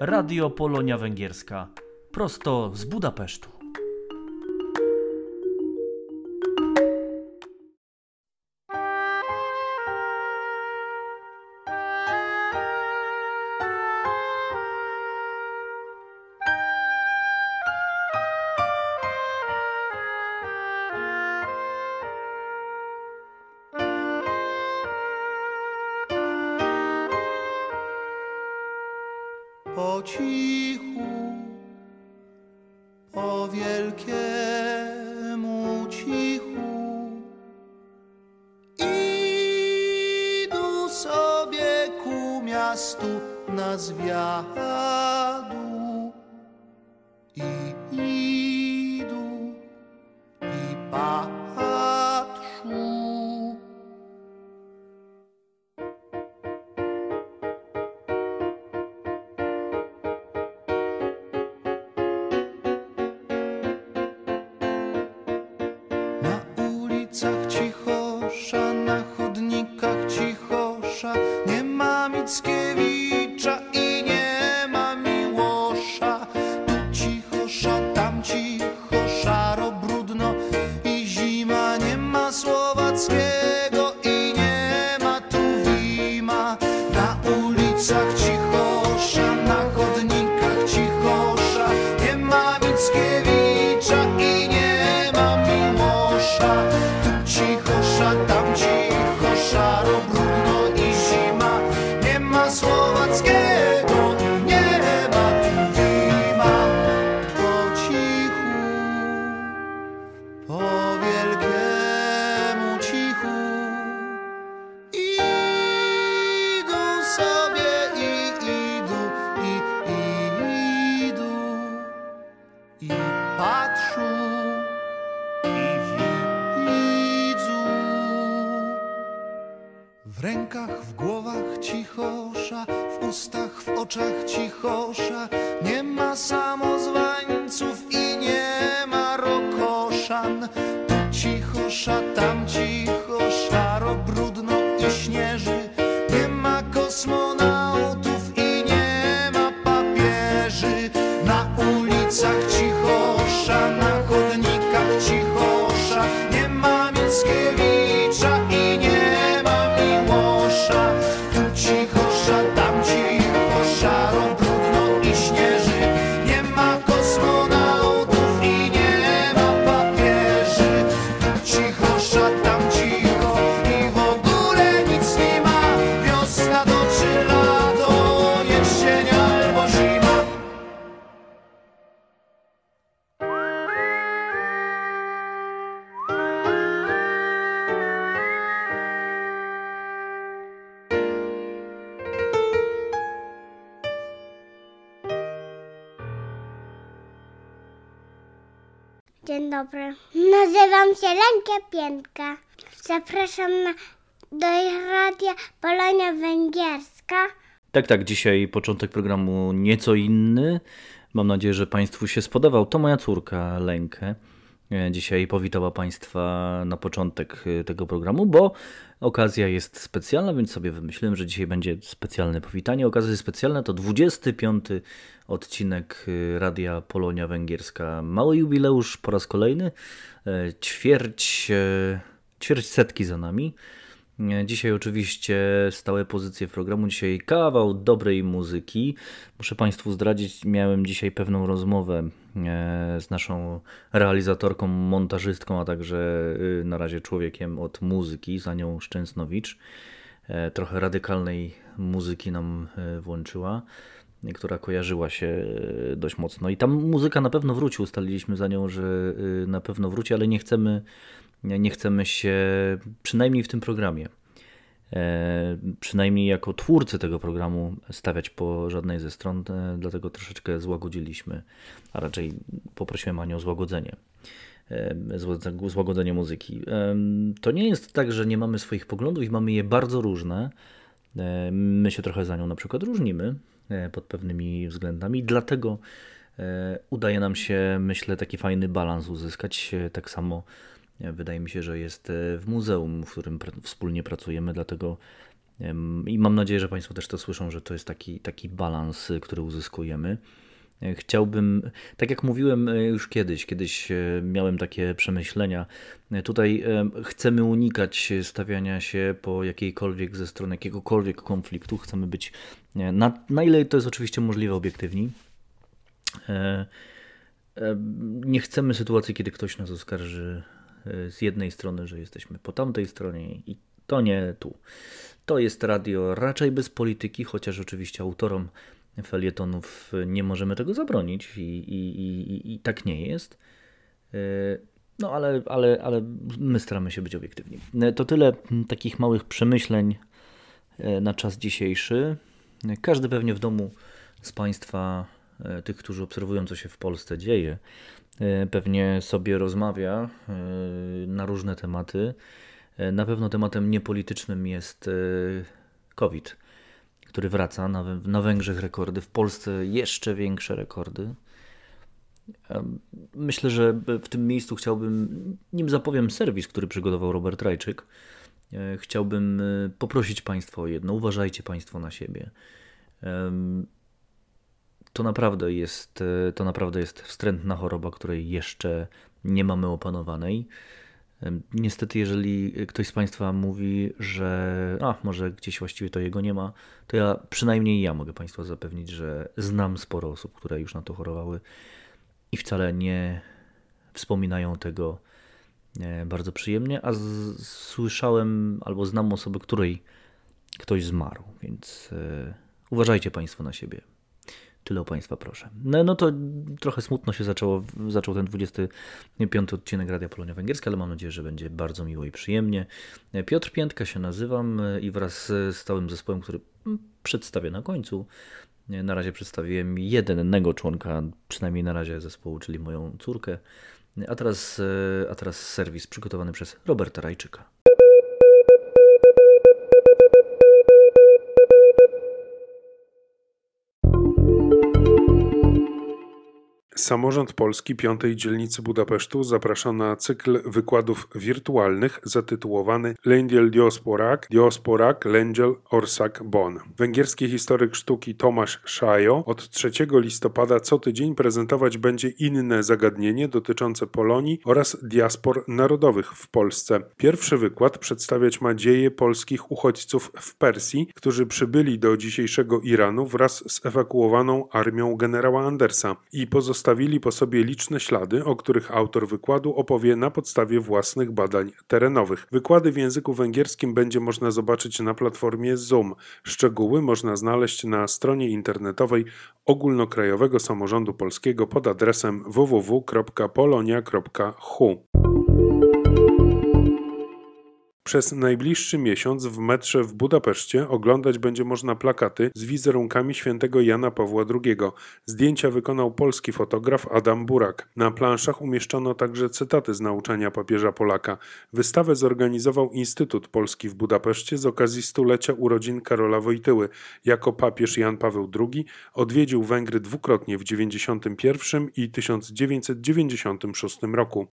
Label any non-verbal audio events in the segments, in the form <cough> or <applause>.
Radio Polonia Węgierska. Prosto z Budapesztu. Zapraszam na, do Radia Polonia Węgierska. Tak, tak, dzisiaj początek programu nieco inny. Mam nadzieję, że Państwu się spodobał. To moja córka Lenkę. E, Dzisiaj powitała Państwa na początek e, tego programu, bo okazja jest specjalna, więc sobie wymyśliłem, że dzisiaj będzie specjalne powitanie. Okazja specjalna to 25 odcinek e, Radia Polonia Węgierska. Mały jubileusz po raz kolejny. Ćwierć, ćwierć setki za nami. Nie, Dzisiaj oczywiście stałe pozycje w programu, dzisiaj kawał dobrej muzyki. Muszę Państwu zdradzić, miałem dzisiaj pewną rozmowę e, z naszą realizatorką, montażystką, a także y, na razie człowiekiem od muzyki, za nią Szczęsnowicz. E, Trochę radykalnej muzyki nam e, włączyła, e, która kojarzyła się e, dość mocno. I tam muzyka na pewno wróci, ustaliliśmy za nią, że na pewno wróci, ale nie chcemy nie chcemy się, przynajmniej w tym programie, e, przynajmniej jako twórcy tego programu, stawiać po żadnej ze stron, e, dlatego troszeczkę złagodziliśmy, a raczej poprosiłem Anię o złagodzenie. e, zła- Złagodzenie muzyki. To nie jest tak, że nie mamy swoich poglądów i mamy je bardzo różne. My się trochę za nią na przykład różnimy pod pewnymi względami, dlatego udaje nam się, myślę, taki fajny balans uzyskać. Tak samo wydaje mi się, że jest e, w muzeum, w którym pr- wspólnie pracujemy, dlatego I mam nadzieję, że Państwo też to słyszą, że to jest taki, taki balans, który uzyskujemy. Chciałbym, tak jak mówiłem już kiedyś, kiedyś miałem takie przemyślenia. Tutaj chcemy unikać stawiania się po jakiejkolwiek ze strony jakiegokolwiek konfliktu. Chcemy być na, na ile to jest oczywiście możliwe obiektywni. Nie chcemy sytuacji, kiedy ktoś nas oskarży z jednej strony, że jesteśmy po tamtej stronie i to nie tu. To jest radio raczej bez polityki, chociaż oczywiście autorom felietonów nie możemy tego zabronić i, i, i, i tak nie jest. E, no ale, ale, ale my staramy się być obiektywni. E, to tyle takich małych przemyśleń na czas dzisiejszy. Każdy pewnie w domu z Państwa, tych, którzy obserwują, co się w Polsce dzieje, pewnie sobie rozmawia na różne tematy. Na pewno tematem niepolitycznym jest COVID który wraca. Na, Węgrzech rekordy, w Polsce jeszcze większe rekordy. Myślę, że w tym miejscu chciałbym, nim zapowiem serwis, który przygotował Robert Rajczyk, e, chciałbym e, poprosić Państwa o jedno. Uważajcie Państwo na siebie. To naprawdę jest, e, to naprawdę jest wstrętna choroba, której jeszcze nie mamy opanowanej. Niestety, jeżeli ktoś z Państwa mówi, że a, może gdzieś właściwie to jego nie ma, to ja przynajmniej ja mogę Państwa zapewnić, że znam sporo osób, które już na to chorowały i wcale nie wspominają tego e, bardzo przyjemnie, a słyszałem albo znam osobę, której ktoś zmarł, więc e, uważajcie Państwo na siebie. Tyle o Państwa proszę. No, no to trochę smutno się zaczęło, zaczął ten 25 odcinek Radia Polonia Węgierska, ale mam nadzieję, że będzie bardzo miło i przyjemnie. Piotr Piętka się nazywam i wraz z całym zespołem, który przedstawię na końcu, na razie przedstawiłem jednego członka, przynajmniej na razie zespołu, czyli moją córkę. A teraz, a teraz serwis przygotowany przez Roberta Rajczyka. Samorząd Polski Piątej Dzielnicy Budapesztu zaprasza na cykl wykładów wirtualnych zatytułowany Lendiel Diosporak, Diosporak Lendiel Orsak Bon. Węgierski historyk sztuki Tomasz Szajo od 3 listopada co tydzień prezentować będzie inne zagadnienie dotyczące Polonii oraz diaspor narodowych w Polsce. Pierwszy wykład przedstawiać ma dzieje polskich uchodźców w Persji, którzy przybyli do dzisiejszego Iranu wraz z ewakuowaną armią generała Andersa i pozostali zostawili po sobie liczne ślady, o których autor wykładu opowie na podstawie własnych badań terenowych. Wykłady w języku węgierskim będzie można zobaczyć na platformie Zoom. Szczegóły można znaleźć na stronie internetowej Ogólnokrajowego Samorządu Polskiego pod adresem www.polonia.hu. Przez najbliższy miesiąc w metrze w Budapeszcie oglądać będzie można plakaty z wizerunkami świętego Jana Pawła II. Zdjęcia wykonał polski fotograf Adam Burak. Na planszach umieszczono także cytaty z nauczania papieża Polaka. Wystawę zorganizował Instytut Polski w Budapeszcie z okazji stulecia urodzin Karola Wojtyły. Jako papież Jan Paweł II odwiedził Węgry dwukrotnie w 1991 i 1996 roku.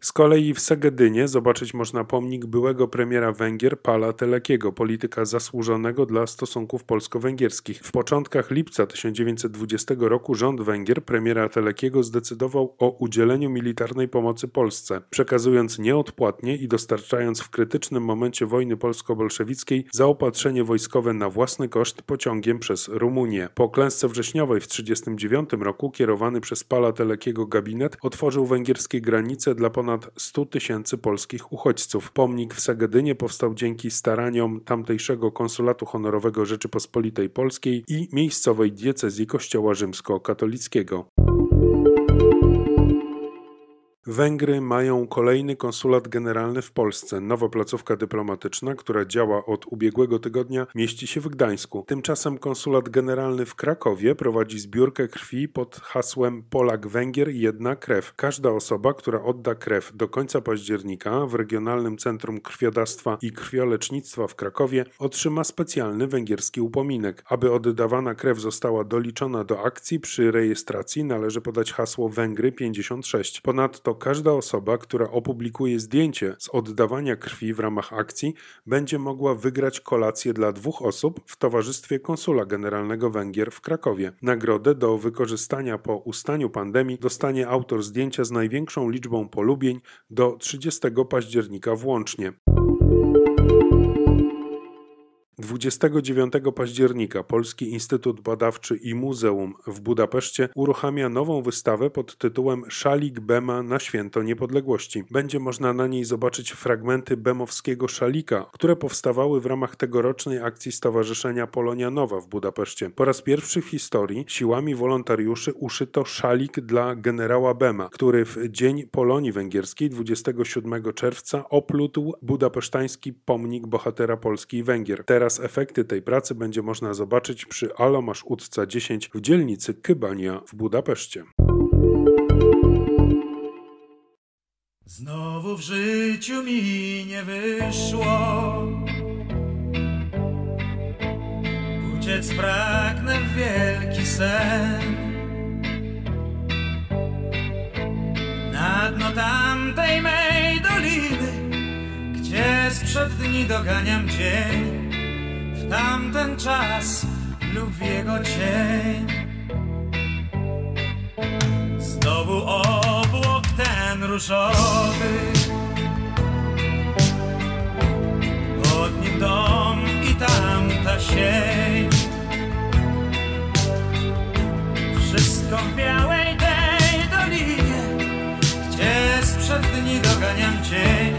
Z kolei w Segedynie zobaczyć można pomnik byłego premiera Węgier Pala Telekiego, polityka zasłużonego dla stosunków polsko-węgierskich. W początkach lipca 1920 roku rząd Węgier premiera Telekiego zdecydował o udzieleniu militarnej pomocy Polsce, przekazując nieodpłatnie i dostarczając w krytycznym momencie wojny polsko-bolszewickiej zaopatrzenie wojskowe na własny koszt pociągiem przez Rumunię. Po klęsce wrześniowej w 1939 roku kierowany przez Pala Telekiego gabinet otworzył węgierskie granice dla ponad ponad 100 tysięcy polskich uchodźców. Pomnik w Sagedynie powstał dzięki staraniom tamtejszego konsulatu honorowego Rzeczypospolitej Polskiej i miejscowej diecezji Kościoła Rzymskokatolickiego. Węgry mają kolejny konsulat generalny w Polsce. Nowa placówka dyplomatyczna, która działa od ubiegłego tygodnia, mieści się w Gdańsku. Tymczasem konsulat generalny w Krakowie prowadzi zbiórkę krwi pod hasłem Polak-Węgier jedna krew. Każda osoba, która odda krew do końca października w Regionalnym Centrum Krwiodawstwa i Krwiolecznictwa w Krakowie otrzyma specjalny węgierski upominek. Aby oddawana krew została doliczona do akcji przy rejestracji należy podać hasło Węgry 56. Ponadto każda osoba, która opublikuje zdjęcie z oddawania krwi w ramach akcji, będzie mogła wygrać kolację dla dwóch osób w towarzystwie konsula generalnego Węgier w Krakowie. Nagrodę do wykorzystania po ustaniu pandemii dostanie autor zdjęcia z największą liczbą polubień do 30 października włącznie. 29 października Polski Instytut Badawczy i Muzeum w Budapeszcie uruchamia nową wystawę pod tytułem Szalik Bema na Święto Niepodległości. Będzie można na niej zobaczyć fragmenty bemowskiego szalika, które powstawały w ramach tegorocznej akcji Stowarzyszenia Polonia Nowa w Budapeszcie. Po raz pierwszy w historii siłami wolontariuszy uszyto szalik dla generała Bema, który w Dzień Polonii Węgierskiej 27 czerwca oplótł budapesztański pomnik bohatera Polski i Węgier. Teraz Teraz efekty tej pracy będzie można zobaczyć przy Alomasz Utca 10 w dzielnicy Kybania w Budapeszcie. Znowu w życiu mi nie wyszło. Uciec pragnę w wielki sen. Na dno tamtej mej doliny Gdzie sprzed dni doganiam dzień tamten czas lub jego cień. Znowu obłok ten różowy, pod nim dom i tamta sień. Wszystko w białej tej dolinie, gdzie sprzed dni doganiam cień,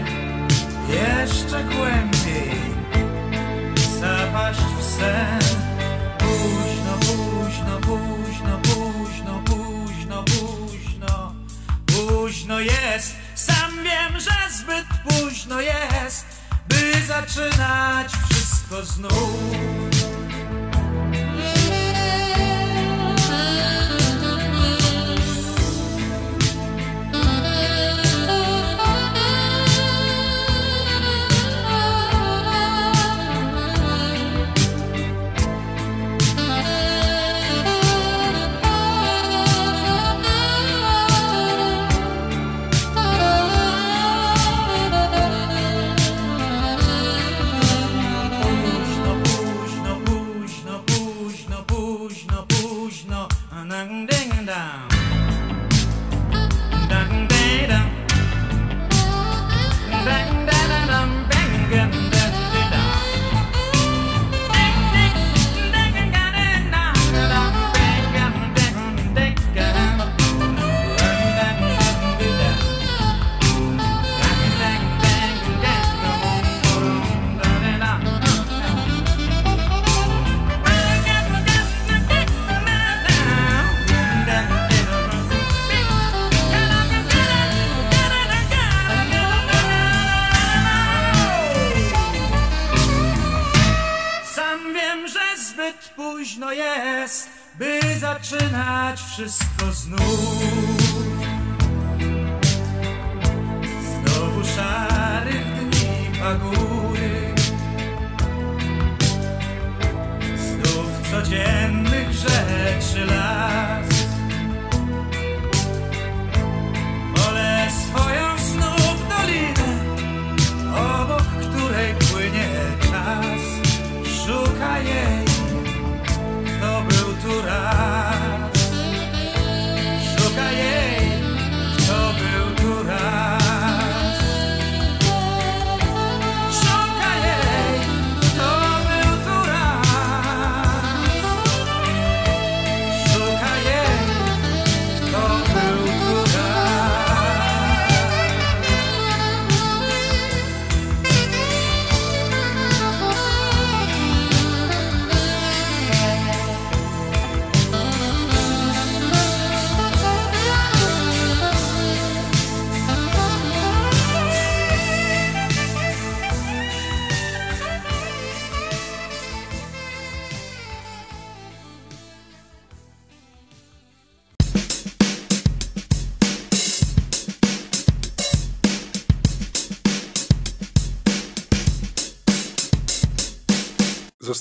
jeszcze głębiej zapaść w sen. Późno, późno, późno, późno, późno, późno. Późno jest, sam wiem, że zbyt późno jest By zaczynać wszystko znów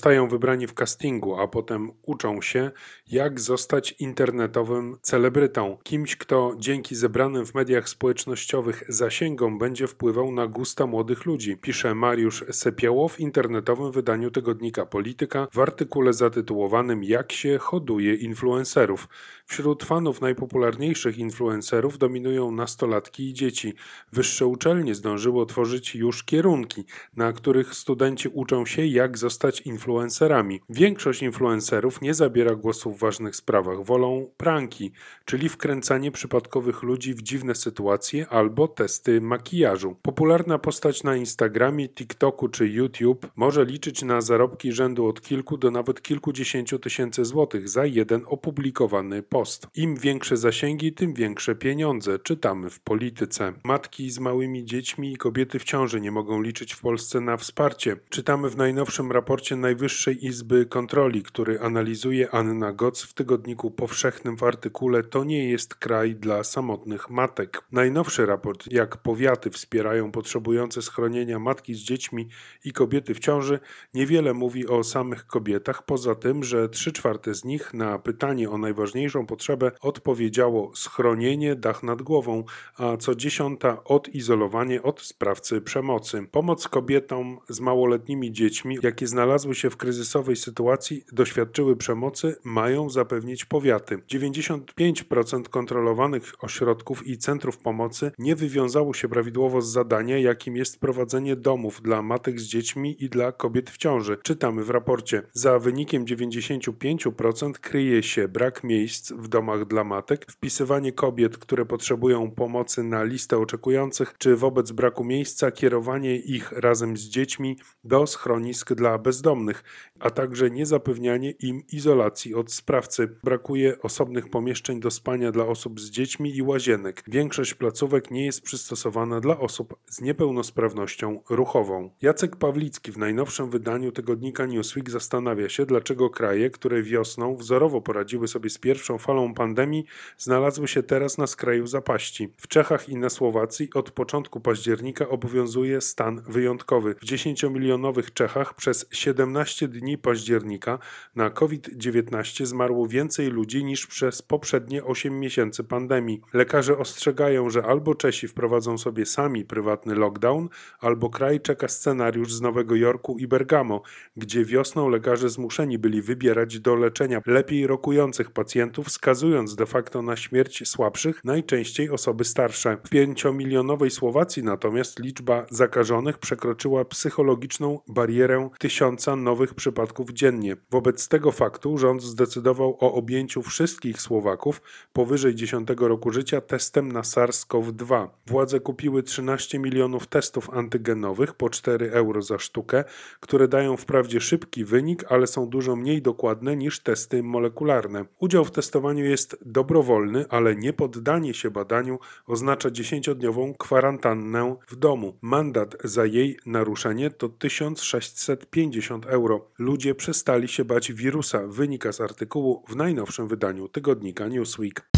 Zostają wybrani w castingu, a potem uczą się, jak zostać internetowym celebrytą. Kimś, kto dzięki zebranym w mediach społecznościowych zasięgom będzie wpływał na gusta młodych ludzi, pisze Mariusz Sepiało w internetowym wydaniu tygodnika Polityka w artykule zatytułowanym Jak się hoduje influencerów. Wśród fanów najpopularniejszych influencerów dominują nastolatki i dzieci. Wyższe uczelnie zdążyły otworzyć już kierunki, na których studenci uczą się, jak zostać influencerami. Większość influencerów nie zabiera głosu w ważnych sprawach, wolą pranki, czyli wkręcanie przypadkowych ludzi w dziwne sytuacje albo testy makijażu. Popularna postać na Instagramie, TikToku czy YouTube może liczyć na zarobki rzędu od kilku do nawet kilkudziesięciu tysięcy złotych za jeden opublikowany post. Im większe zasięgi, tym większe pieniądze, czytamy w polityce. Matki z małymi dziećmi i kobiety w ciąży nie mogą liczyć w Polsce na wsparcie. Czytamy w najnowszym raporcie Najwyższej Izby Kontroli, który analizuje Anna Goc w tygodniku powszechnym w artykule To nie jest kraj dla samotnych matek. Najnowszy raport, jak powiaty wspierają potrzebujące schronienia matki z dziećmi i kobiety w ciąży, niewiele mówi o samych kobietach, poza tym, że trzy czwarte z nich na pytanie o najważniejszą potrzebę odpowiedziało schronienie, dach nad głową, a co dziesiąta odizolowanie od sprawcy przemocy. Pomoc kobietom z małoletnimi dziećmi, jakie znalazły się w kryzysowej sytuacji, doświadczyły przemocy, mają zapewnić powiaty. 95% kontrolowanych ośrodków i centrów pomocy nie wywiązało się prawidłowo z zadania, jakim jest prowadzenie domów dla matek z dziećmi i dla kobiet w ciąży. Czytamy w raporcie. Za wynikiem 95% kryje się brak miejsc w domach dla matek, wpisywanie kobiet, które potrzebują pomocy na listę oczekujących, czy wobec braku miejsca kierowanie ich razem z dziećmi do schronisk dla bezdomnych, a także niezapewnianie im izolacji od sprawcy. Brakuje osobnych pomieszczeń do spania dla osób z dziećmi i łazienek. Większość placówek nie jest przystosowana dla osób z niepełnosprawnością ruchową. Jacek Pawlicki w najnowszym wydaniu tygodnika Newsweek zastanawia się, dlaczego kraje, które wiosną wzorowo poradziły sobie z pierwszą falą pandemii, znalazły się teraz na skraju zapaści. W Czechach i na Słowacji od początku października obowiązuje stan wyjątkowy. W 10-milionowych Czechach przez 17 dni października na COVID-19 zmarło więcej ludzi niż przez poprzednie 8 miesięcy pandemii. Lekarze ostrzegają, że albo Czesi wprowadzą sobie sami prywatny lockdown, albo kraj czeka scenariusz z Nowego Jorku i Bergamo, gdzie wiosną lekarze zmuszeni byli wybierać do leczenia lepiej rokujących pacjentów, skazując de facto na śmierć słabszych, najczęściej osoby starsze. W pięciomilionowej Słowacji natomiast liczba zakażonych przekroczyła psychologiczną barierę tysiąca nowych przypadków dziennie. Wobec tego faktu rząd zdecydował o objęciu wszystkich Słowaków powyżej 10 roku życia testem na SARS-CoV-2. Władze kupiły 13 milionów testów antygenowych po 4 euro za sztukę, które dają wprawdzie szybki wynik, ale są dużo mniej dokładne niż testy molekularne. Udział w testowaniu jest dobrowolny, ale nie poddanie się badaniu oznacza 10-dniową kwarantannę w domu. Mandat za jej naruszenie to 1650 euro. Ludzie przestali się bać wirusa, wynika z artykułu w najnowszym wydaniu tygodnika Newsweek.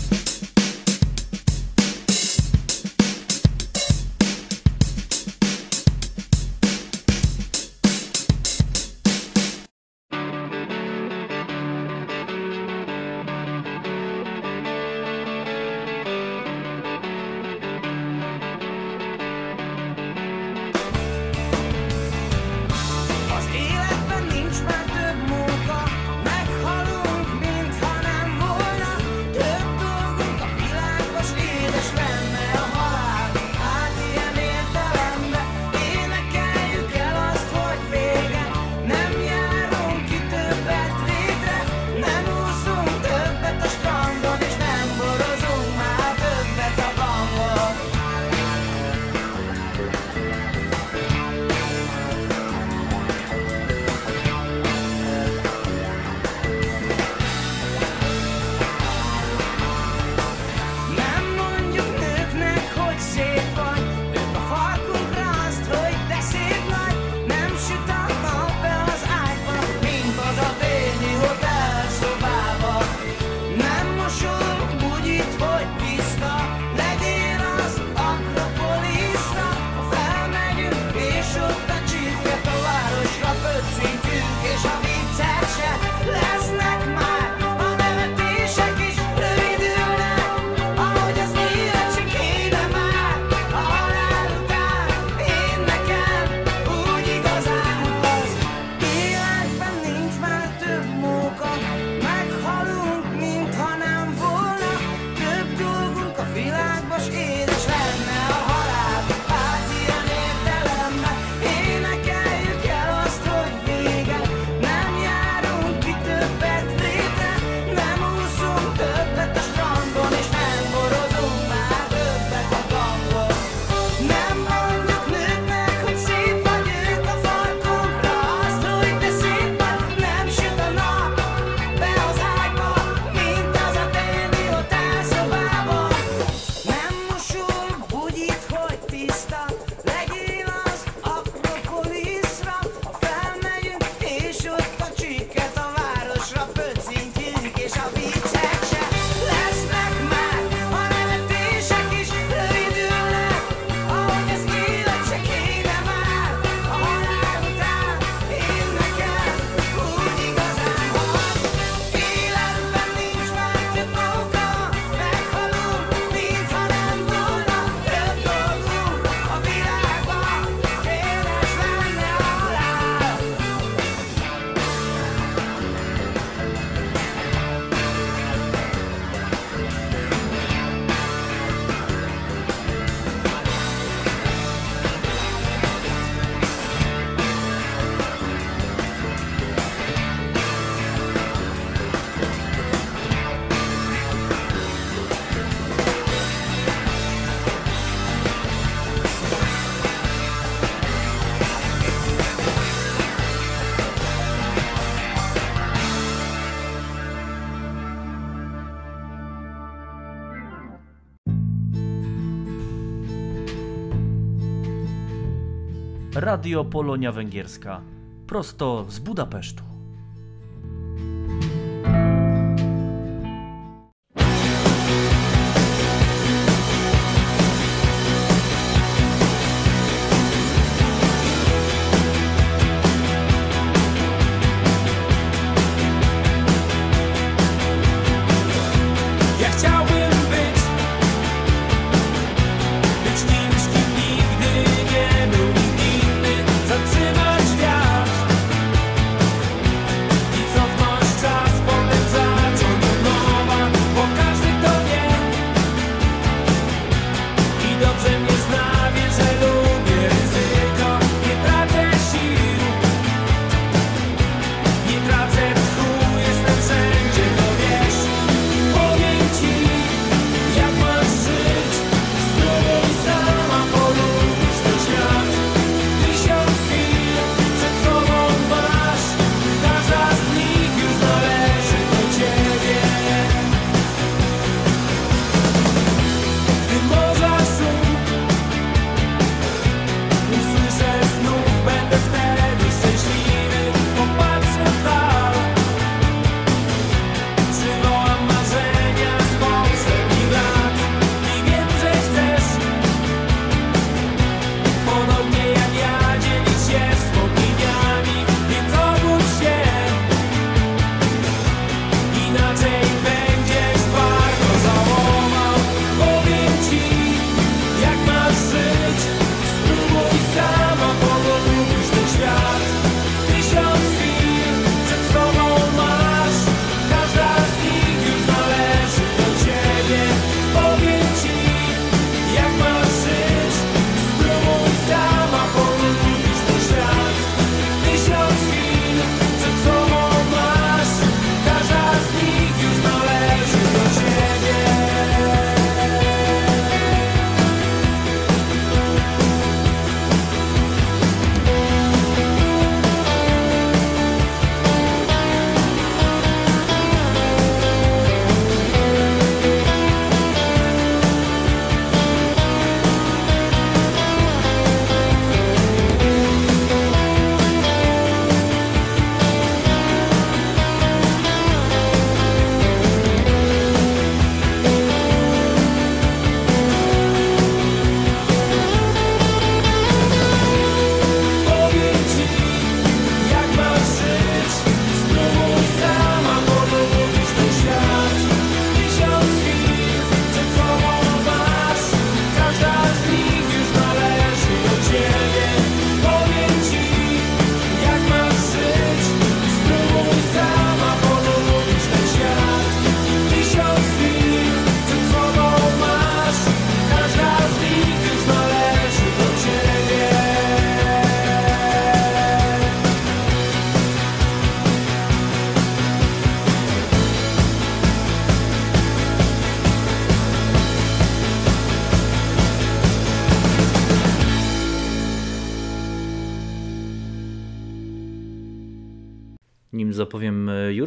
Radio Polonia Węgierska, prosto z Budapesztu.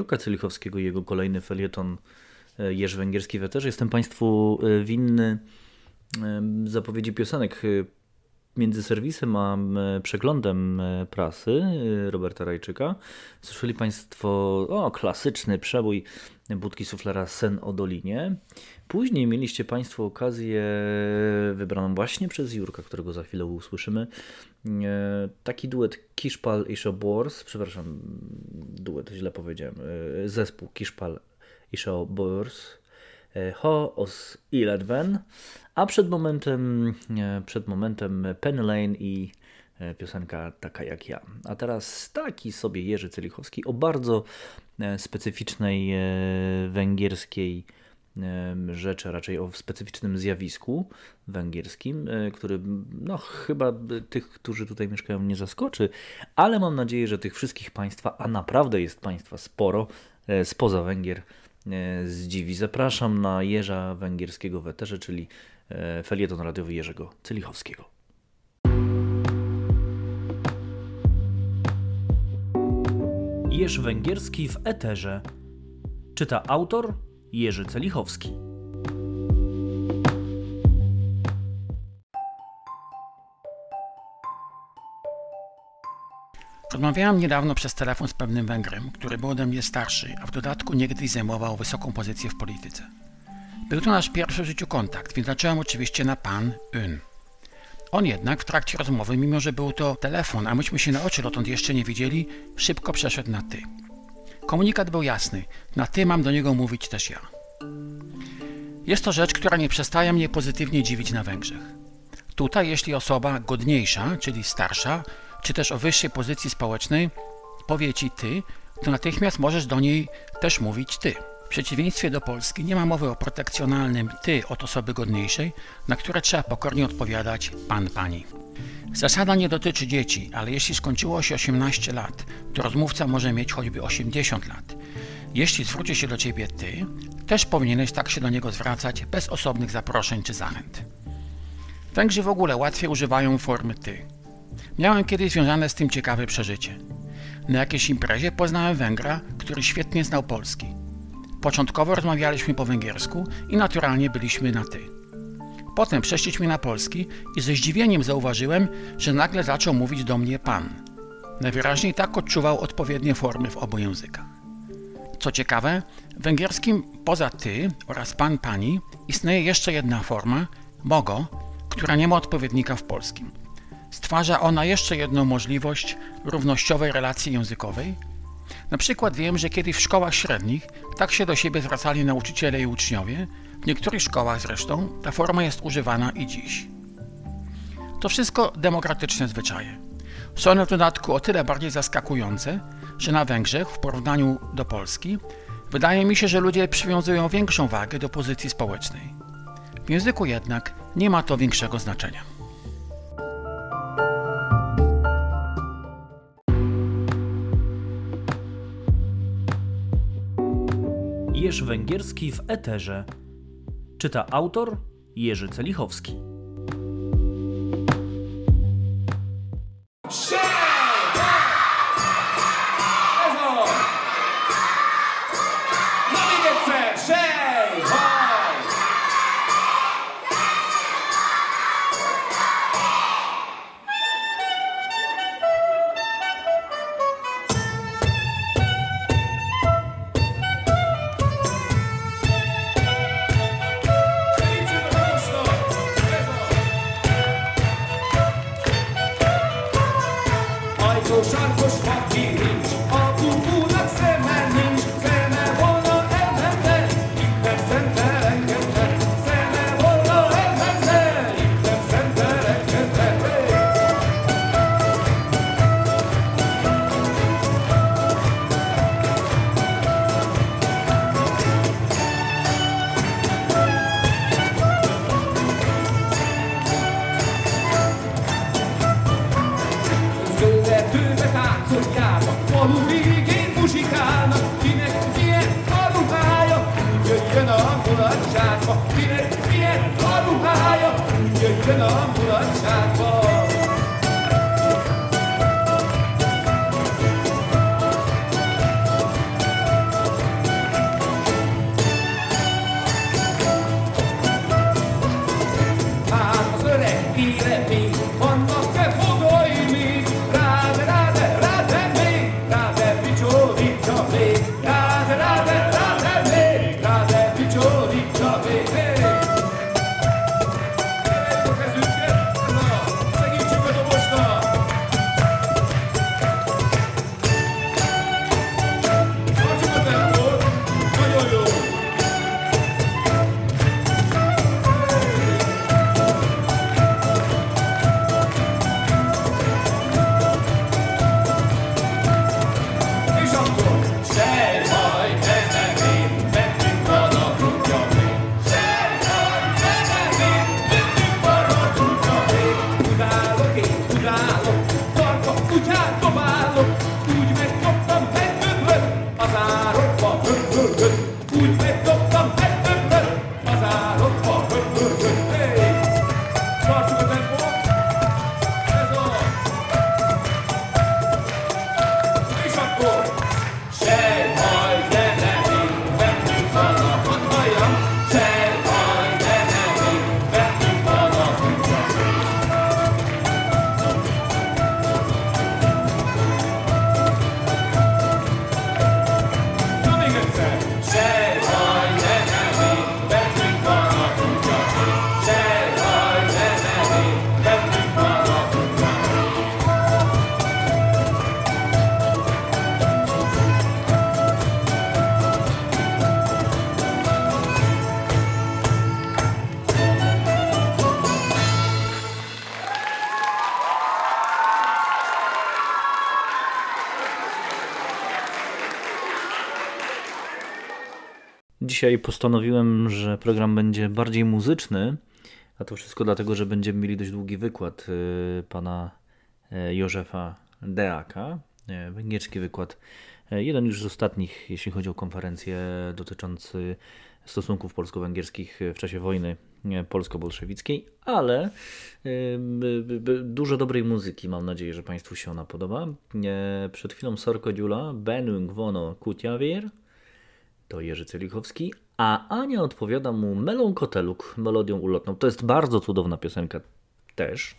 Jurka Cylichowskiego i jego kolejny felieton e, Jerzy Węgierski w jestem Państwu e, winny zapowiedzi piosenek. E, Między serwisem a przeglądem prasy Roberta Rajczyka słyszeli Państwo o, klasyczny przebój Budki Suflera Sen o Dolinie. Później mieliście Państwo okazję wybraną właśnie przez Jurka, którego za chwilę usłyszymy. E, Taki duet Kiszpal i Shobors, przepraszam, duet źle powiedziałem, e, zespół Kiszpal i Shobors, e, Ho os Iledven, a przed momentem, przed momentem Penny Lane i piosenka Taka jak ja. A teraz taki sobie Jerzy Celichowski o bardzo specyficznej węgierskiej em, rzeczy, raczej o specyficznym zjawisku węgierskim, e, który no, chyba tych, którzy tutaj mieszkają, nie zaskoczy, ale mam nadzieję, że tych wszystkich Państwa, a naprawdę jest Państwa sporo, e, spoza Węgier, e, zdziwi. Zapraszam na Jerza Węgierskiego w Eterze, czyli felieton radiowy Jerzego Cylichowskiego. Jerz Węgierski w Eterze. Czyta autor Jerzy Celichowski. Rozmawiałem niedawno przez telefon z pewnym Węgrem, który był ode mnie starszy, a w dodatku niegdyś zajmował wysoką pozycję w polityce. Był to nasz pierwszy w życiu kontakt, więc zacząłem oczywiście na pan, ün. On jednak w trakcie rozmowy, mimo że był to telefon, a myśmy się na oczy dotąd jeszcze nie widzieli, szybko przeszedł na ty. Komunikat był jasny, na ty mam do niego mówić też ja. Jest to rzecz, która nie przestaje mnie pozytywnie dziwić na Węgrzech. Tutaj, jeśli osoba godniejsza, czyli starsza, czy też o wyższej pozycji społecznej powie ci ty, to natychmiast możesz do niej też mówić ty. W przeciwieństwie do Polski nie ma mowy o protekcjonalnym ty od osoby godniejszej, na które trzeba pokornie odpowiadać pan, pani. Zasada nie dotyczy dzieci, ale jeśli skończyło się 18 lat, to rozmówca może mieć choćby 80 lat. Jeśli zwróci się do ciebie ty, też powinieneś tak się do niego zwracać bez osobnych zaproszeń czy zachęt. Węgrzy w ogóle łatwiej używają formy ty. Miałem kiedyś związane z tym ciekawe przeżycie. Na jakiejś imprezie poznałem Węgra, który świetnie znał polski. Początkowo rozmawialiśmy po węgiersku i naturalnie byliśmy na ty. Potem przeszliśmy na polski i ze zdziwieniem zauważyłem, że nagle zaczął mówić do mnie pan. Najwyraźniej tak odczuwał odpowiednie formy w obu językach. Co ciekawe, w węgierskim poza ty oraz pan pani istnieje jeszcze jedna forma, mogo, która nie ma odpowiednika w polskim. Stwarza ona jeszcze jedną możliwość równościowej relacji językowej. Na przykład wiem, że kiedyś w szkołach średnich tak się do siebie zwracali nauczyciele i uczniowie, w niektórych szkołach zresztą ta forma jest używana i dziś. To wszystko demokratyczne zwyczaje. Są one w dodatku o tyle bardziej zaskakujące, że na Węgrzech w porównaniu do Polski wydaje mi się, że ludzie przywiązują większą wagę do pozycji społecznej. W języku jednak nie ma to większego znaczenia. Węgierski w Eterze. Czyta autor Jerzy Celichowski. Dzisiaj postanowiłem, że program będzie bardziej muzyczny, a to wszystko dlatego, że będziemy mieli dość długi wykład y, pana y, Józefa Deaka, y, węgierski wykład, jeden już z ostatnich, jeśli chodzi o konferencję dotyczący stosunków polsko-węgierskich w czasie wojny polsko-bolszewickiej, ale dużo dobrej muzyki. Mam nadzieję, że Państwu się ona podoba. Przed chwilą Sorko Dziula, Benung Wono Kutiawir, to Jerzy Celichowski, a Ania odpowiada mu Melą Koteluk, melodią ulotną. To jest bardzo cudowna piosenka też.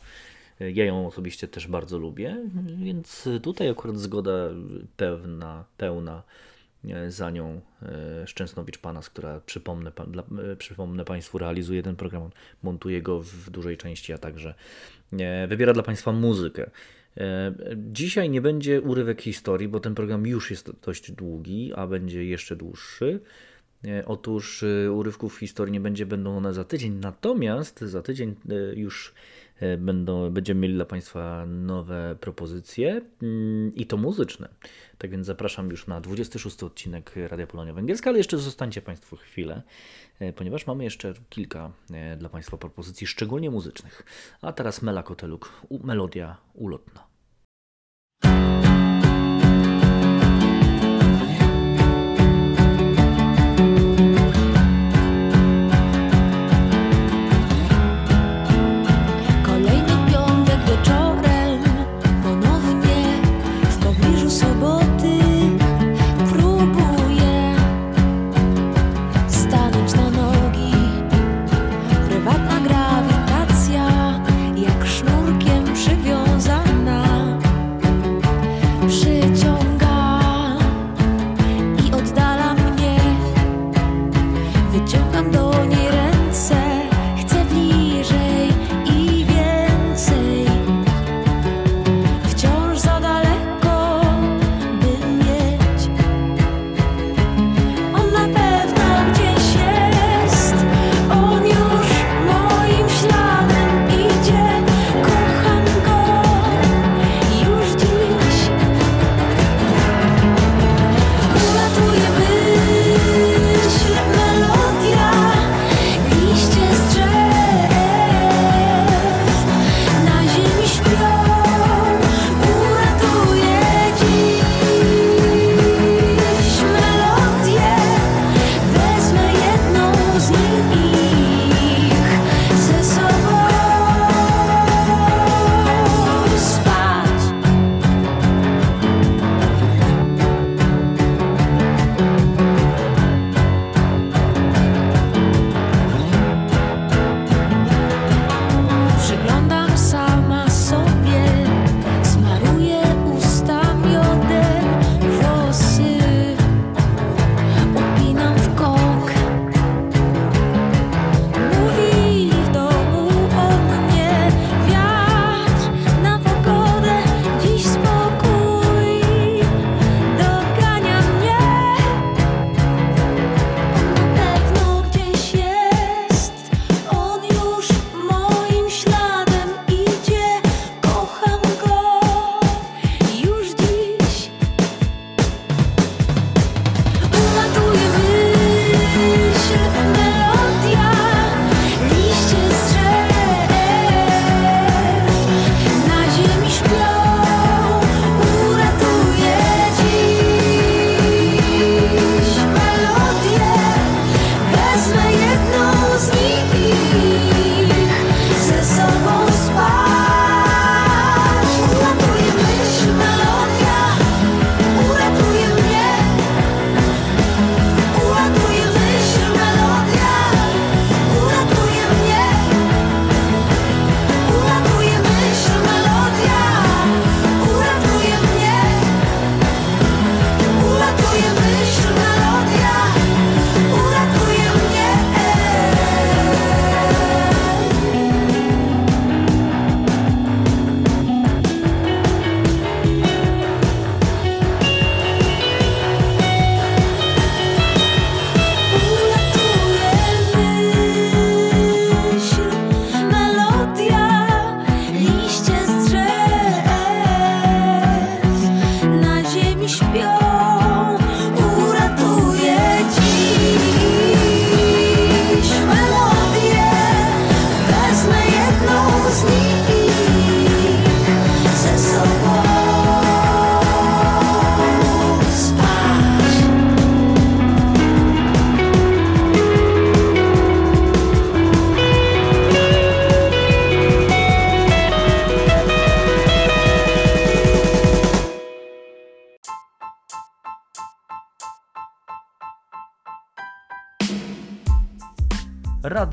Ja ją osobiście też bardzo lubię, więc tutaj akurat zgoda pewna, pełna za nią e, Szczęsnowicz Panas, która przypomnę, dla, e, przypomnę Państwu realizuje ten program, montuje go w dużej części, a także e, wybiera dla Państwa muzykę. Dzisiaj nie będzie urywek historii, bo ten program już jest dość długi, a będzie jeszcze dłuższy. Otóż urywków historii nie będzie, będą one za tydzień, natomiast za tydzień już E, będą, będziemy mieli dla Państwa nowe propozycje mm, i to muzyczne. Tak więc zapraszam już na 26 odcinek Radia Polonia Węgierska, ale jeszcze zostańcie Państwo chwilę, e, ponieważ mamy jeszcze kilka e, dla Państwa propozycji, szczególnie muzycznych. A teraz Mela Koteluk, melodia ulotna. thank you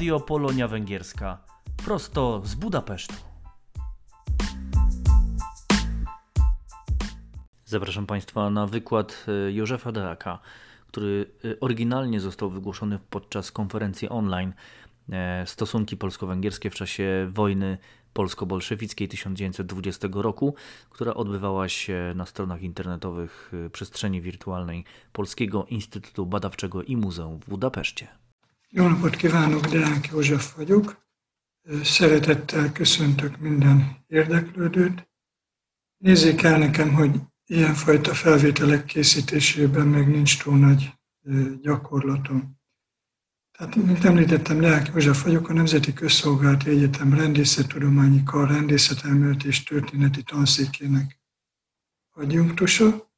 Radio Polonia Węgierska, prosto z Budapesztu. Zapraszam Państwa na wykład e, Józefa Deaka, który e, oryginalnie został wygłoszony podczas konferencji online e, Stosunki polsko-węgierskie w czasie wojny polsko-bolszewickiej 1920 roku, która odbywała się na stronach internetowych przestrzeni wirtualnej Polskiego Instytutu Badawczego i Muzeum w Budapeszcie. Jó napot kívánok, Deák József vagyok. Szeretettel köszöntök minden érdeklődőt. Nézzék el nekem, hogy ilyenfajta felvételek készítésében meg nincs túl nagy gyakorlatom. Tehát, mint említettem, Leák József vagyok, a Nemzeti Közszolgálati Egyetem Rendészettudományi Kar Rendészetelméleti és Történeti Tanszékének adjunktusa.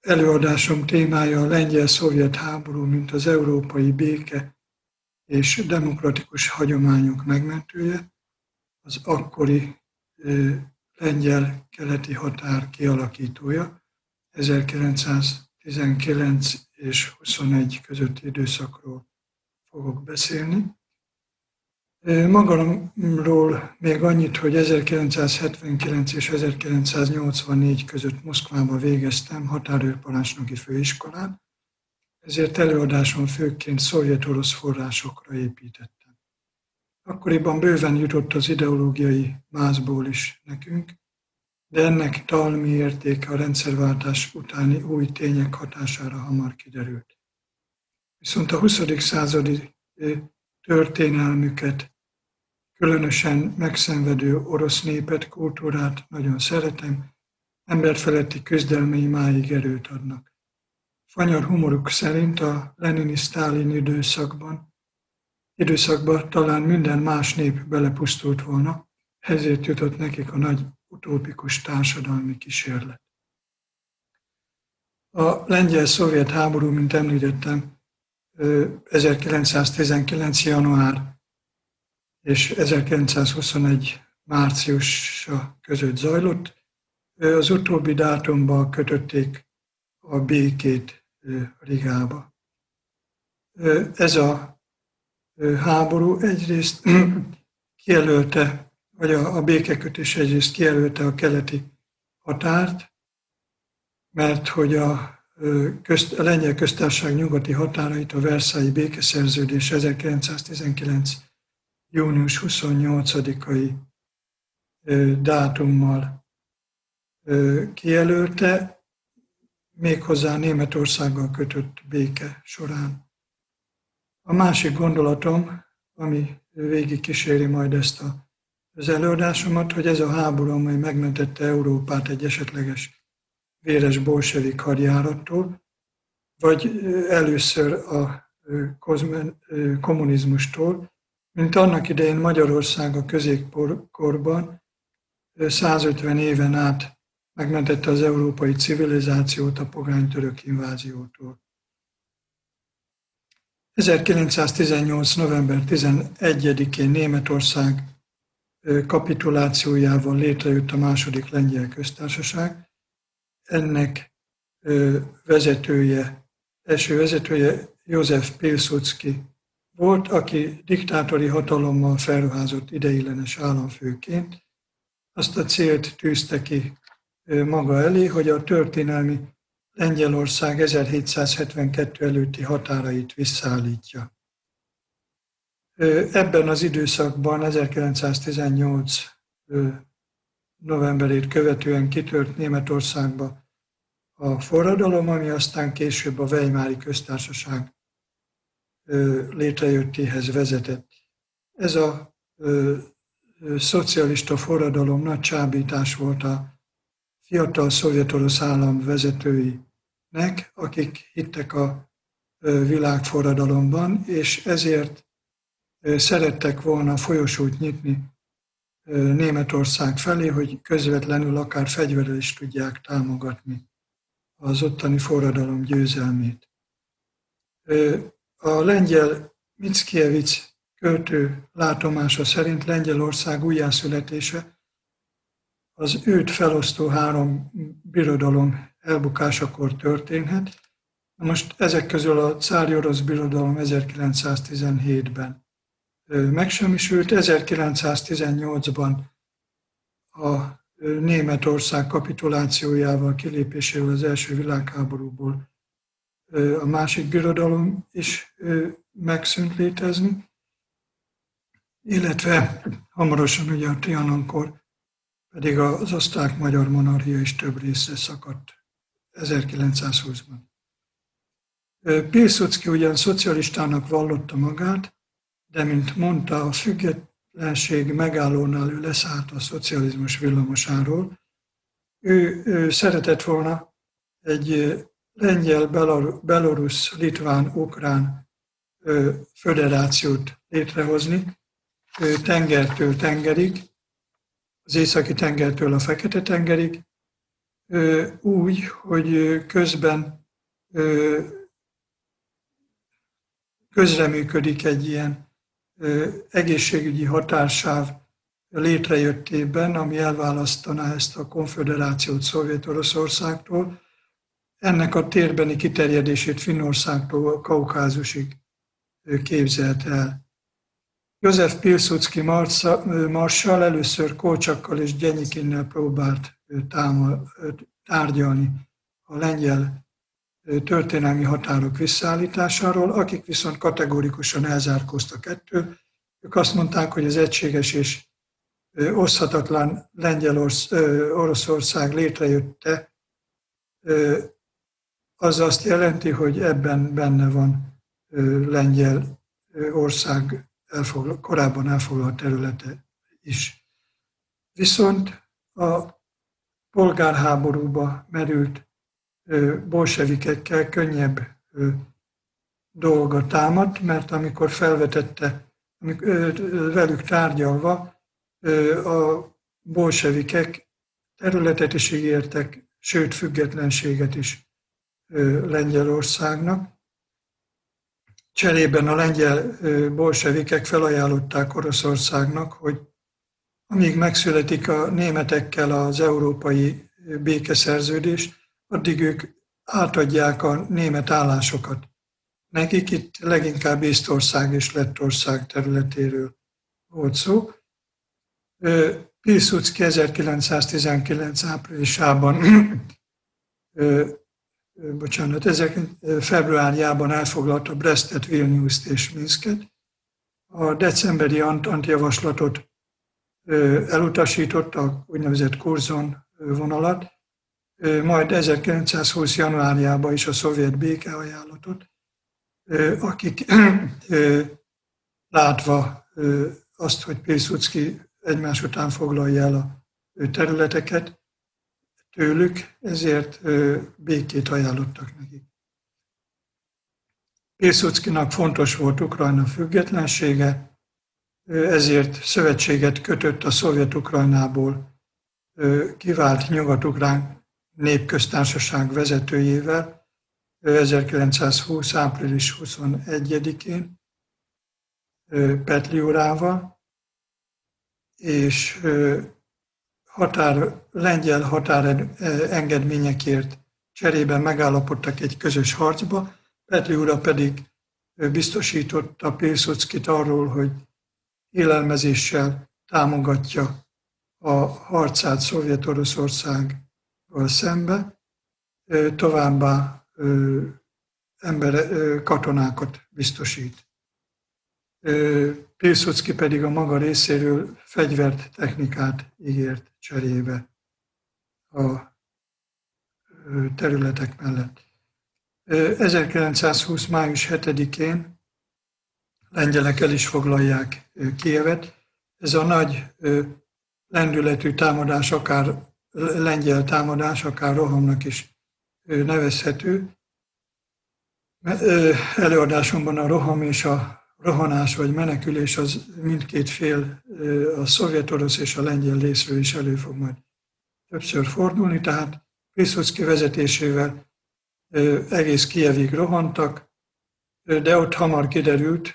Előadásom témája a lengyel-szovjet háború, mint az európai béke és demokratikus hagyományok megmentője, az akkori lengyel-keleti határ kialakítója, 1919 és 21 közötti időszakról fogok beszélni. Magamról még annyit, hogy 1979 és 1984 között Moszkvában végeztem határőrparancsnoki főiskolán, ezért előadásom főként szovjet-orosz forrásokra építettem. Akkoriban bőven jutott az ideológiai mázból is nekünk, de ennek talmi értéke a rendszerváltás utáni új tények hatására hamar kiderült. Viszont a 20. századi történelmüket, különösen megszenvedő orosz népet, kultúrát nagyon szeretem, emberfeletti küzdelmei máig erőt adnak. Fanyar humoruk szerint a lenini-sztálin időszakban, időszakban talán minden más nép belepusztult volna, ezért jutott nekik a nagy utópikus társadalmi kísérlet. A lengyel-szovjet háború, mint említettem, 1919. január és 1921. márciusa között zajlott. Az utóbbi dátumban kötötték a békét Rigába. Ez a háború egyrészt <clears throat> kijelölte, vagy a, a békekötés egyrészt kijelölte a keleti határt, mert hogy a közt, a lengyel köztársaság nyugati határait a Versailles békeszerződés 1919. június 28-ai dátummal kijelölte, méghozzá Németországgal kötött béke során. A másik gondolatom, ami végig kíséri majd ezt a, az előadásomat, hogy ez a háború, amely megmentette Európát egy esetleges véres bolsevik hadjárattól, vagy először a kommunizmustól, mint annak idején Magyarország a középkorban 150 éven át megmentette az európai civilizációt a pogány török inváziótól. 1918. november 11-én Németország kapitulációjával létrejött a második lengyel köztársaság, ennek vezetője, első vezetője József Pilsudski volt, aki diktátori hatalommal felruházott ideiglenes államfőként. Azt a célt tűzte ki maga elé, hogy a történelmi Lengyelország 1772 előtti határait visszaállítja. Ebben az időszakban 1918 novemberét követően kitört Németországba a forradalom, ami aztán később a Weimári köztársaság létrejöttéhez vezetett. Ez a szocialista forradalom nagy csábítás volt a fiatal szovjet-orosz állam vezetőinek, akik hittek a világforradalomban, és ezért szerettek volna folyosót nyitni Németország felé, hogy közvetlenül akár fegyverrel is tudják támogatni az ottani forradalom győzelmét. A lengyel Mickiewicz költő látomása szerint Lengyelország újjászületése az őt felosztó három birodalom elbukásakor történhet, most ezek közül a cári orosz birodalom 1917-ben megsemmisült, 1918-ban a Németország kapitulációjával, kilépésével az első világháborúból a másik birodalom is megszűnt létezni, illetve hamarosan ugye a Trianonkor pedig az osztrák-magyar monarchia is több részre szakadt 1920-ban. Pilsudski ugyan szocialistának vallotta magát, de mint mondta, a függetlenség megállónál ő leszállt a szocializmus villamosáról. Ő, ő szeretett volna egy lengyel, belorusz, litván, ukrán föderációt létrehozni, tengertől tengerig, az északi tengertől a fekete tengerig, úgy, hogy közben közreműködik egy ilyen egészségügyi határsáv létrejöttében, ami elválasztaná ezt a konfederációt Szovjet-Oroszországtól, ennek a térbeni kiterjedését Finnországtól Kaukázusig képzelt el. József Pilsudski marsal először Kócsakkal és Gyenyikinnel próbált tárgyalni a lengyel történelmi határok visszaállításáról, akik viszont kategórikusan elzárkóztak ettől. Ők azt mondták, hogy az egységes és oszthatatlan Lengyel-Oroszország létrejötte, az azt jelenti, hogy ebben benne van Lengyel ország elfoglal, korábban elfoglalt területe is. Viszont a polgárháborúba merült bolsevikekkel könnyebb dolga támadt, mert amikor felvetette, velük tárgyalva, a bolsevikek területet is ígértek, sőt függetlenséget is Lengyelországnak. Cserében a lengyel bolsevikek felajánlották Oroszországnak, hogy amíg megszületik a németekkel az európai békeszerződés, addig ők átadják a német állásokat. Nekik itt leginkább Észtország és Lettország területéről volt szó. Pilsudski 1919 áprilisában, bocsánat, ezek februárjában elfoglalta Brestet, Vilnius és Minsket. A decemberi Antant javaslatot elutasította, úgynevezett Kurzon vonalat, majd 1920. januárjában is a szovjet békeajánlatot, akik <clears throat> látva azt, hogy Pilsudski egymás után foglalja el a területeket tőlük, ezért békét ajánlottak nekik. Pilsudskinak fontos volt Ukrajna függetlensége, ezért szövetséget kötött a Szovjet-Ukrajnából kivált nyugat-ukrán népköztársaság vezetőjével 1920. április 21-én Petliurával, és határ, lengyel határengedményekért cserében megállapodtak egy közös harcba, Petliura pedig biztosította Pilsudskit arról, hogy élelmezéssel támogatja a harcát Szovjet-Oroszország szembe, továbbá ember, katonákat biztosít. Pilsudski pedig a maga részéről fegyvert, technikát ígért cserébe a területek mellett. 1920. május 7-én lengyelek el is foglalják Kievet. Ez a nagy lendületű támadás akár lengyel támadás, akár rohamnak is nevezhető. Előadásomban a roham és a rohanás vagy menekülés az mindkét fél, a szovjet-orosz és a lengyel részről is elő fog majd többször fordulni, tehát Piszocki vezetésével egész Kievig rohantak, de ott hamar kiderült,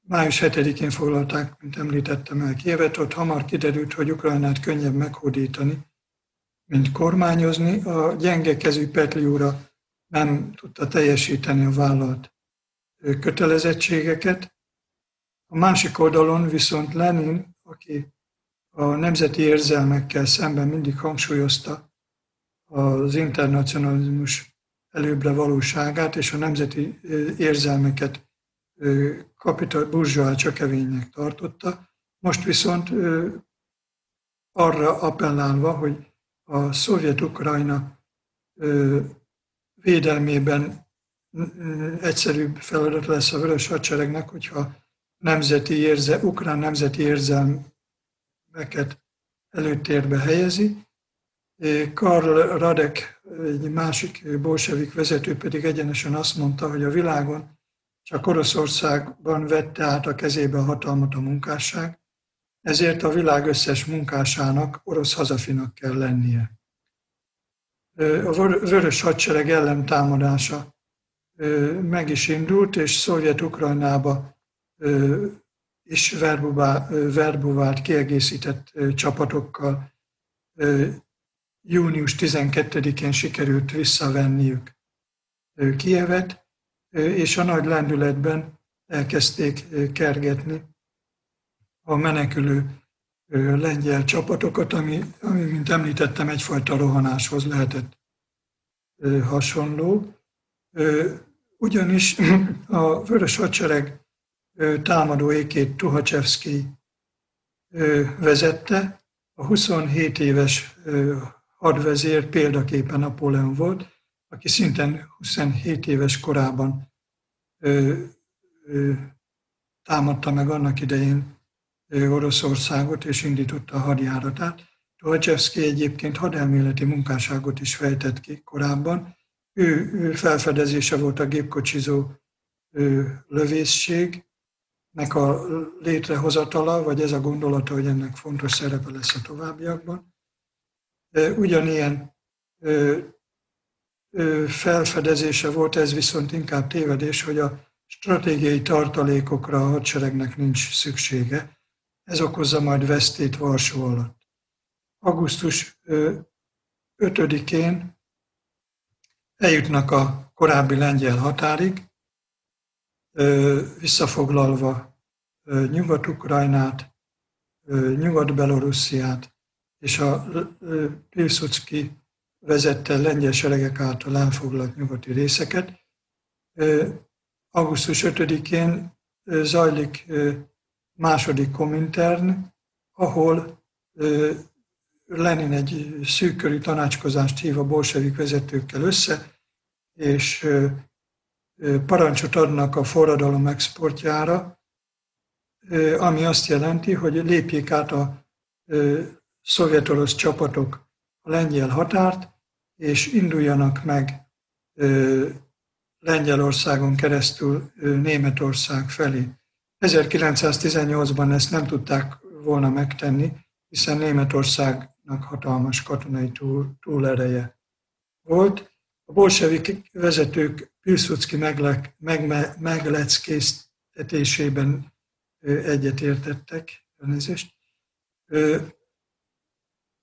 május 7-én foglalták, mint említettem el Kievet, ott hamar kiderült, hogy Ukrajnát könnyebb meghódítani, mint kormányozni. A gyenge kezű Petliúra nem tudta teljesíteni a vállalt kötelezettségeket. A másik oldalon viszont Lenin, aki a nemzeti érzelmekkel szemben mindig hangsúlyozta az internacionalizmus előbbre valóságát, és a nemzeti érzelmeket kapital burzsóá csökevénynek tartotta. Most viszont arra appellálva, hogy a szovjet-ukrajna védelmében egyszerűbb feladat lesz a Vörös Hadseregnek, hogyha nemzeti érze, ukrán nemzeti érzelmeket előtérbe helyezi. Karl Radek, egy másik bolsevik vezető pedig egyenesen azt mondta, hogy a világon csak Oroszországban vette át a kezébe a hatalmat a munkásság, ezért a világ összes munkásának orosz hazafinak kell lennie. A vörös hadsereg ellentámadása meg is indult, és Szovjet-Ukrajnába is verbuvált, kiegészített csapatokkal június 12-én sikerült visszavenniük Kievet, és a nagy lendületben elkezdték kergetni a menekülő lengyel csapatokat, ami, ami, mint említettem, egyfajta rohanáshoz lehetett hasonló. Ugyanis <clears throat> a Vörös Hadsereg támadó ékét Tuhacsevszki vezette, a 27 éves hadvezér példaképpen Napóleon volt, aki szintén 27 éves korában támadta meg annak idején Oroszországot, és indította a hadjáratát. Tolcsevszki egyébként hadelméleti munkásságot is fejtett ki korábban. Ő, ő felfedezése volt a gépkocsizó lövészségnek a létrehozatala, vagy ez a gondolata, hogy ennek fontos szerepe lesz a továbbiakban. Ugyanilyen felfedezése volt, ez viszont inkább tévedés, hogy a stratégiai tartalékokra a hadseregnek nincs szüksége, ez okozza majd vesztét Varsó alatt. Augusztus 5-én eljutnak a korábbi lengyel határig, visszafoglalva Nyugat-Ukrajnát, Nyugat-Belorussziát és a Pilsudski vezette lengyel seregek által elfoglalt nyugati részeket. Augusztus 5-én zajlik második komintern, ahol Lenin egy szűkkörű tanácskozást hív a bolsevik vezetőkkel össze, és parancsot adnak a forradalom exportjára, ami azt jelenti, hogy lépjék át a szovjet-orosz csapatok a lengyel határt, és induljanak meg Lengyelországon keresztül Németország felé. 1918-ban ezt nem tudták volna megtenni, hiszen Németországnak hatalmas katonai túl, túlereje volt. A bolsevik vezetők Pilsudski megle, meg, megleckéztetésében egyetértettek, elnézést.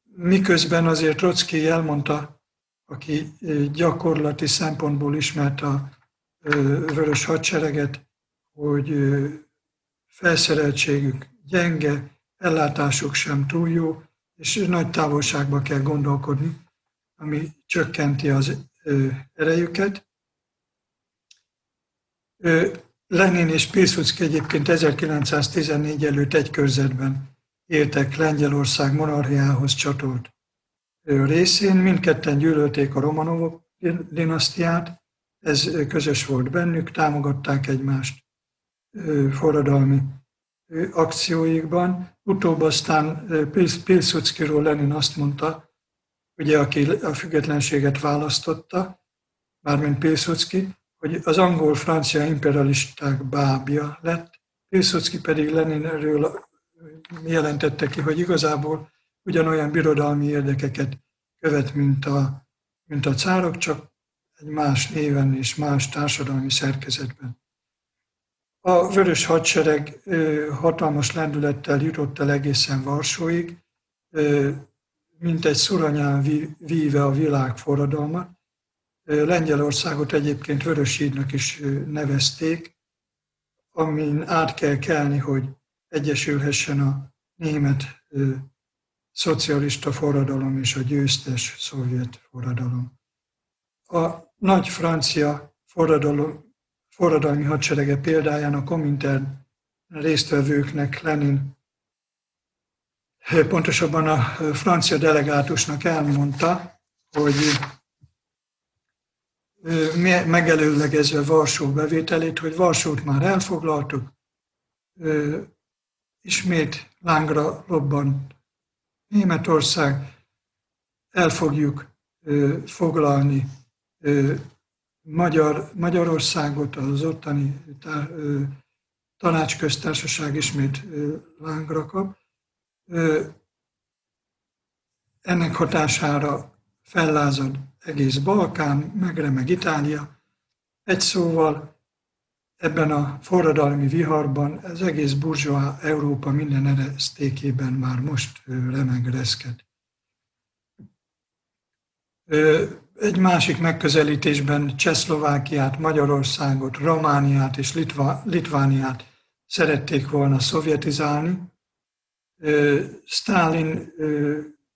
Miközben azért Trotsky elmondta, aki gyakorlati szempontból ismert a vörös hadsereget, hogy felszereltségük gyenge, ellátásuk sem túl jó, és nagy távolságba kell gondolkodni, ami csökkenti az erejüket. Lenin és Pilsudski egyébként 1914 előtt egy körzetben éltek Lengyelország monarchiához csatolt részén. Mindketten gyűlölték a Romanovok dinasztiát, ez közös volt bennük, támogatták egymást forradalmi akcióikban. Utóbb aztán Pilsudskiról Lenin azt mondta, ugye aki a függetlenséget választotta, mármint Pilsudski, hogy az angol-francia imperialisták bábja lett, Pilsudski pedig Leninről jelentette ki, hogy igazából ugyanolyan birodalmi érdekeket követ, mint a, mint a cárok, csak egy más néven és más társadalmi szerkezetben. A Vörös Hadsereg hatalmas lendülettel jutott el egészen Varsóig, mint egy szuranyán víve a világ forradalmat. Lengyelországot egyébként Vöröshídnak is nevezték, amin át kell kelni, hogy egyesülhessen a német szocialista forradalom és a győztes szovjet forradalom. A nagy francia forradalom, forradalmi hadserege példáján a Komintern résztvevőknek Lenin pontosabban a francia delegátusnak elmondta, hogy megelőlegezve Varsó bevételét, hogy Varsót már elfoglaltuk, ismét lángra robban Németország, el fogjuk foglalni Magyar, Magyarországot, az ottani tanácsköztársaság ismét lángra kap. Ennek hatására fellázad egész Balkán, megremeg Itália. Egy szóval ebben a forradalmi viharban az egész burzsóa Európa minden eresztékében már most remeg reszked. Egy másik megközelítésben Csehszlovákiát, Magyarországot, Romániát és Litva, Litvániát szerették volna szovjetizálni. Stalin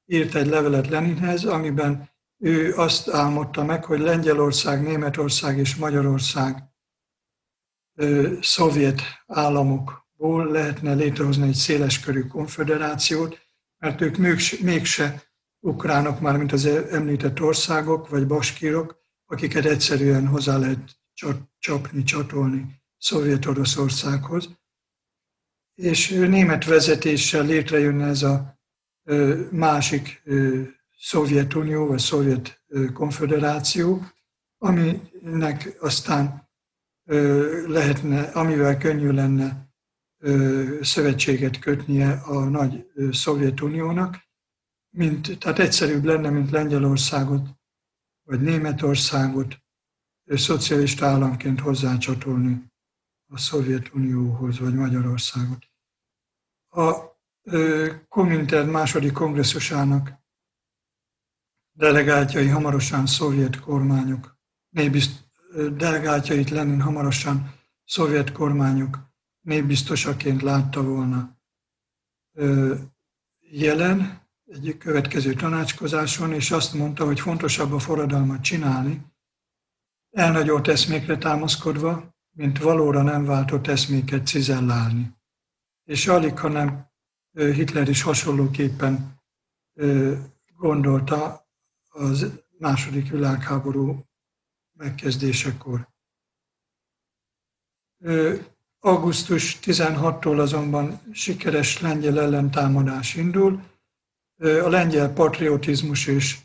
írt egy levelet Leninhez, amiben ő azt álmodta meg, hogy Lengyelország, Németország és Magyarország szovjet államokból lehetne létrehozni egy széleskörű konfederációt, mert ők mégse ukránok már, mint az említett országok, vagy baskírok, akiket egyszerűen hozzá lehet csapni, csatolni Szovjet-Oroszországhoz. És német vezetéssel létrejönne ez a másik Szovjetunió, vagy Szovjet Konfederáció, aminek aztán lehetne, amivel könnyű lenne szövetséget kötnie a nagy Szovjetuniónak, mint, tehát egyszerűbb lenne, mint Lengyelországot vagy Németországot szocialista államként hozzácsatolni a Szovjetunióhoz, vagy Magyarországot. A Komintern második kongresszusának delegáltjai hamarosan szovjet kormányok, népbizt, delegáltjait Lenin hamarosan szovjet kormányok népbiztosaként látta volna jelen, egy következő tanácskozáson, és azt mondta, hogy fontosabb a forradalmat csinálni, elnagyolt eszmékre támaszkodva, mint valóra nem váltott eszméket cizellálni. És alig, hanem Hitler is hasonlóképpen gondolta az második világháború megkezdésekor. Augusztus 16-tól azonban sikeres lengyel ellentámadás indul, a lengyel patriotizmus és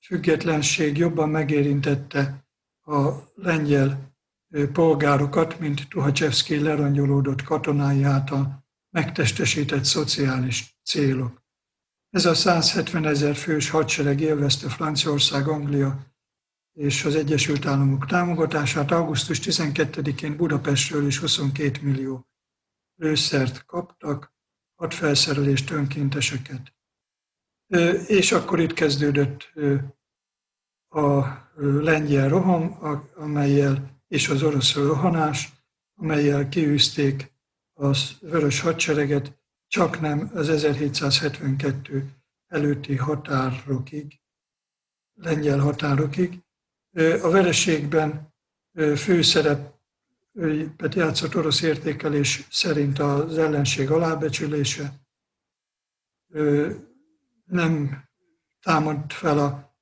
függetlenség jobban megérintette a lengyel polgárokat, mint Tuhacsevszki lerangyolódott katonái által megtestesített szociális célok. Ez a 170 ezer fős hadsereg élvezte Franciaország, Anglia és az Egyesült Államok támogatását. Augusztus 12-én Budapestről is 22 millió lőszert kaptak, hadfelszerelést, önkénteseket. És akkor itt kezdődött a lengyel roham, amelyel, és az orosz rohanás, amelyel kiűzték a vörös hadsereget, csak nem az 1772 előtti határokig, lengyel határokig. A vereségben főszerep játszott orosz értékelés szerint az ellenség alábecsülése, nem támad fel a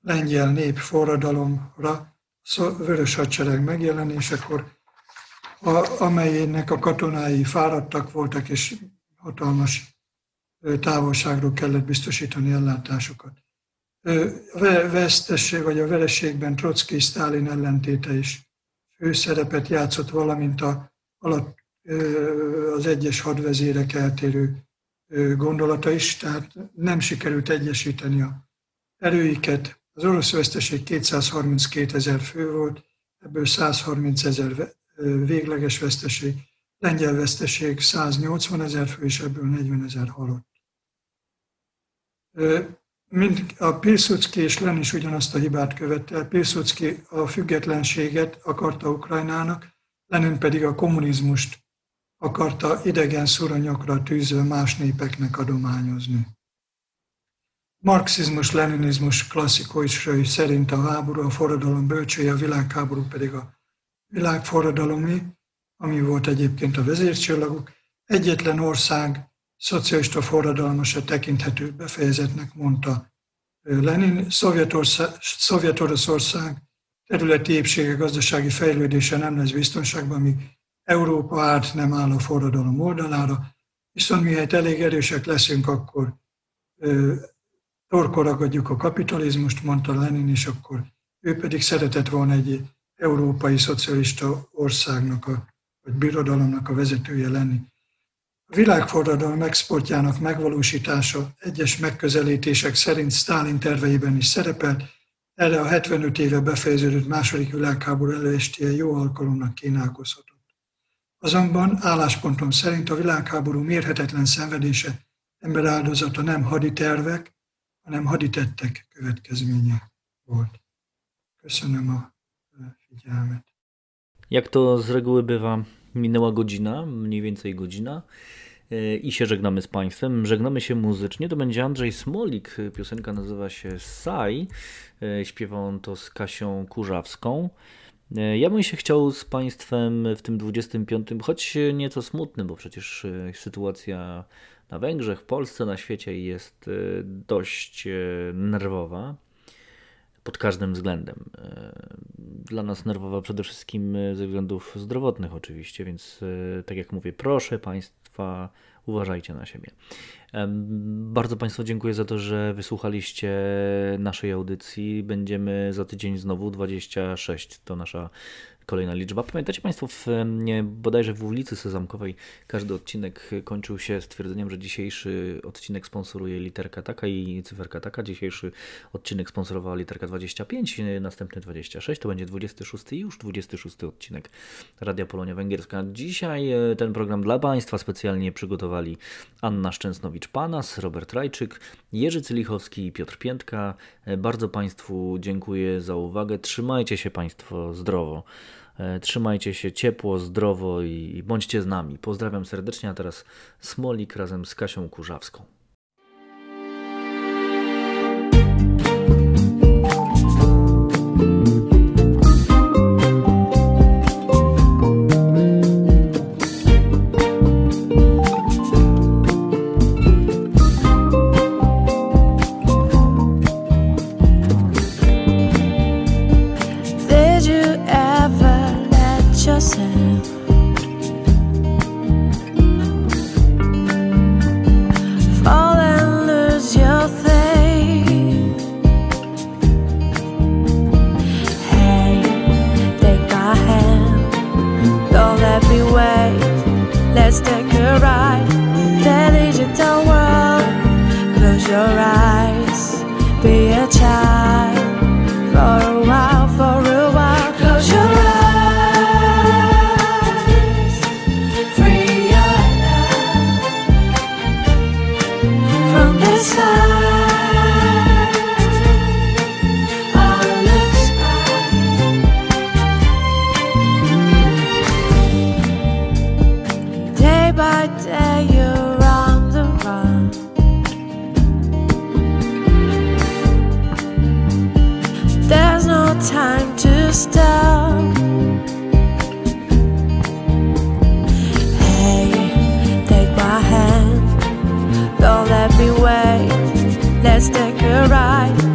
lengyel nép forradalomra, vörös hadsereg megjelenésekor, amelynek a katonái fáradtak voltak, és hatalmas távolságról kellett biztosítani ellátásokat. A vesztesség vagy a vereségben Trotsky Stalin ellentéte is főszerepet játszott, valamint a, alatt, az egyes hadvezérek eltérő gondolata is, tehát nem sikerült egyesíteni a erőiket. Az orosz veszteség 232 ezer fő volt, ebből 130 ezer végleges veszteség, lengyel veszteség 180 ezer fő, és ebből 40 ezer halott. Mind a Pilsudski és Lenin is ugyanazt a hibát követte. Pilsudski a függetlenséget akarta Ukrajnának, Lenin pedig a kommunizmust akarta idegen szuronyokra tűző más népeknek adományozni. Marxizmus-leninizmus klasszikusai szerint a háború a forradalom bölcsője, a világháború pedig a világforradalomi, ami volt egyébként a vezércsillaguk. Egyetlen ország szocialista forradalma se tekinthető befejezetnek, mondta Lenin. Szovjet-Oroszország területi épsége, gazdasági fejlődése nem lesz biztonságban, míg Európa árt nem áll a forradalom oldalára, viszont mihelyt elég erősek leszünk, akkor torkor ragadjuk a kapitalizmust, mondta Lenin, és akkor ő pedig szeretett volna egy európai szocialista országnak, a, vagy birodalomnak a vezetője lenni. A világforradalom exportjának megvalósítása egyes megközelítések szerint Stalin terveiben is szerepelt, erre a 75 éve befejeződött második világháború előestéje jó alkalomnak kínálkozhatott. Azonban álláspontom szerint a világháború mérhetetlen szenvedése ember áldozata nem haditervek, hanem haditettek következménye volt. Köszönöm a figyelmet. Jak to z reguły bywa, minęła godzina, mniej więcej godzina e, i się żegnamy z Państwem. Żegnamy się muzycznie. To będzie Andrzej Smolik. Piosenka nazywa się Saj. E, śpiewa on to z Kasią Kurzawską. E, ja bym się chciał z Państwem w tym 25, choć nieco smutnym, bo przecież sytuacja na Węgrzech, w Polsce, na świecie jest dość nerwowa pod każdym względem. Dla nas nerwowa przede wszystkim ze względów zdrowotnych, oczywiście, więc tak jak mówię, proszę Państwa, uważajcie na siebie. Bardzo Państwu dziękuję za to, że wysłuchaliście naszej audycji. Będziemy za tydzień znowu 26. To nasza kolejna liczba. Pamiętacie Państwo, w, bodajże w ulicy Sezamkowej każdy odcinek kończył się stwierdzeniem, że dzisiejszy odcinek sponsoruje literka taka i cyferka taka. Dzisiejszy odcinek sponsorowała literka 25, następny 26, to będzie 26 i już 26 odcinek Radia Polonia Węgierska. Dzisiaj e, ten program dla Państwa specjalnie przygotowali Anna Szczęsnowicz-Panas, Robert Rajczyk, Jerzy Cylichowski i Piotr Piętka. E, bardzo Państwu dziękuję za uwagę. Trzymajcie się Państwo zdrowo. E, trzymajcie się ciepło, zdrowo i bądźcie z nami. Pozdrawiam serdecznie, a teraz Smolik razem z Kasią Kurzawską. right.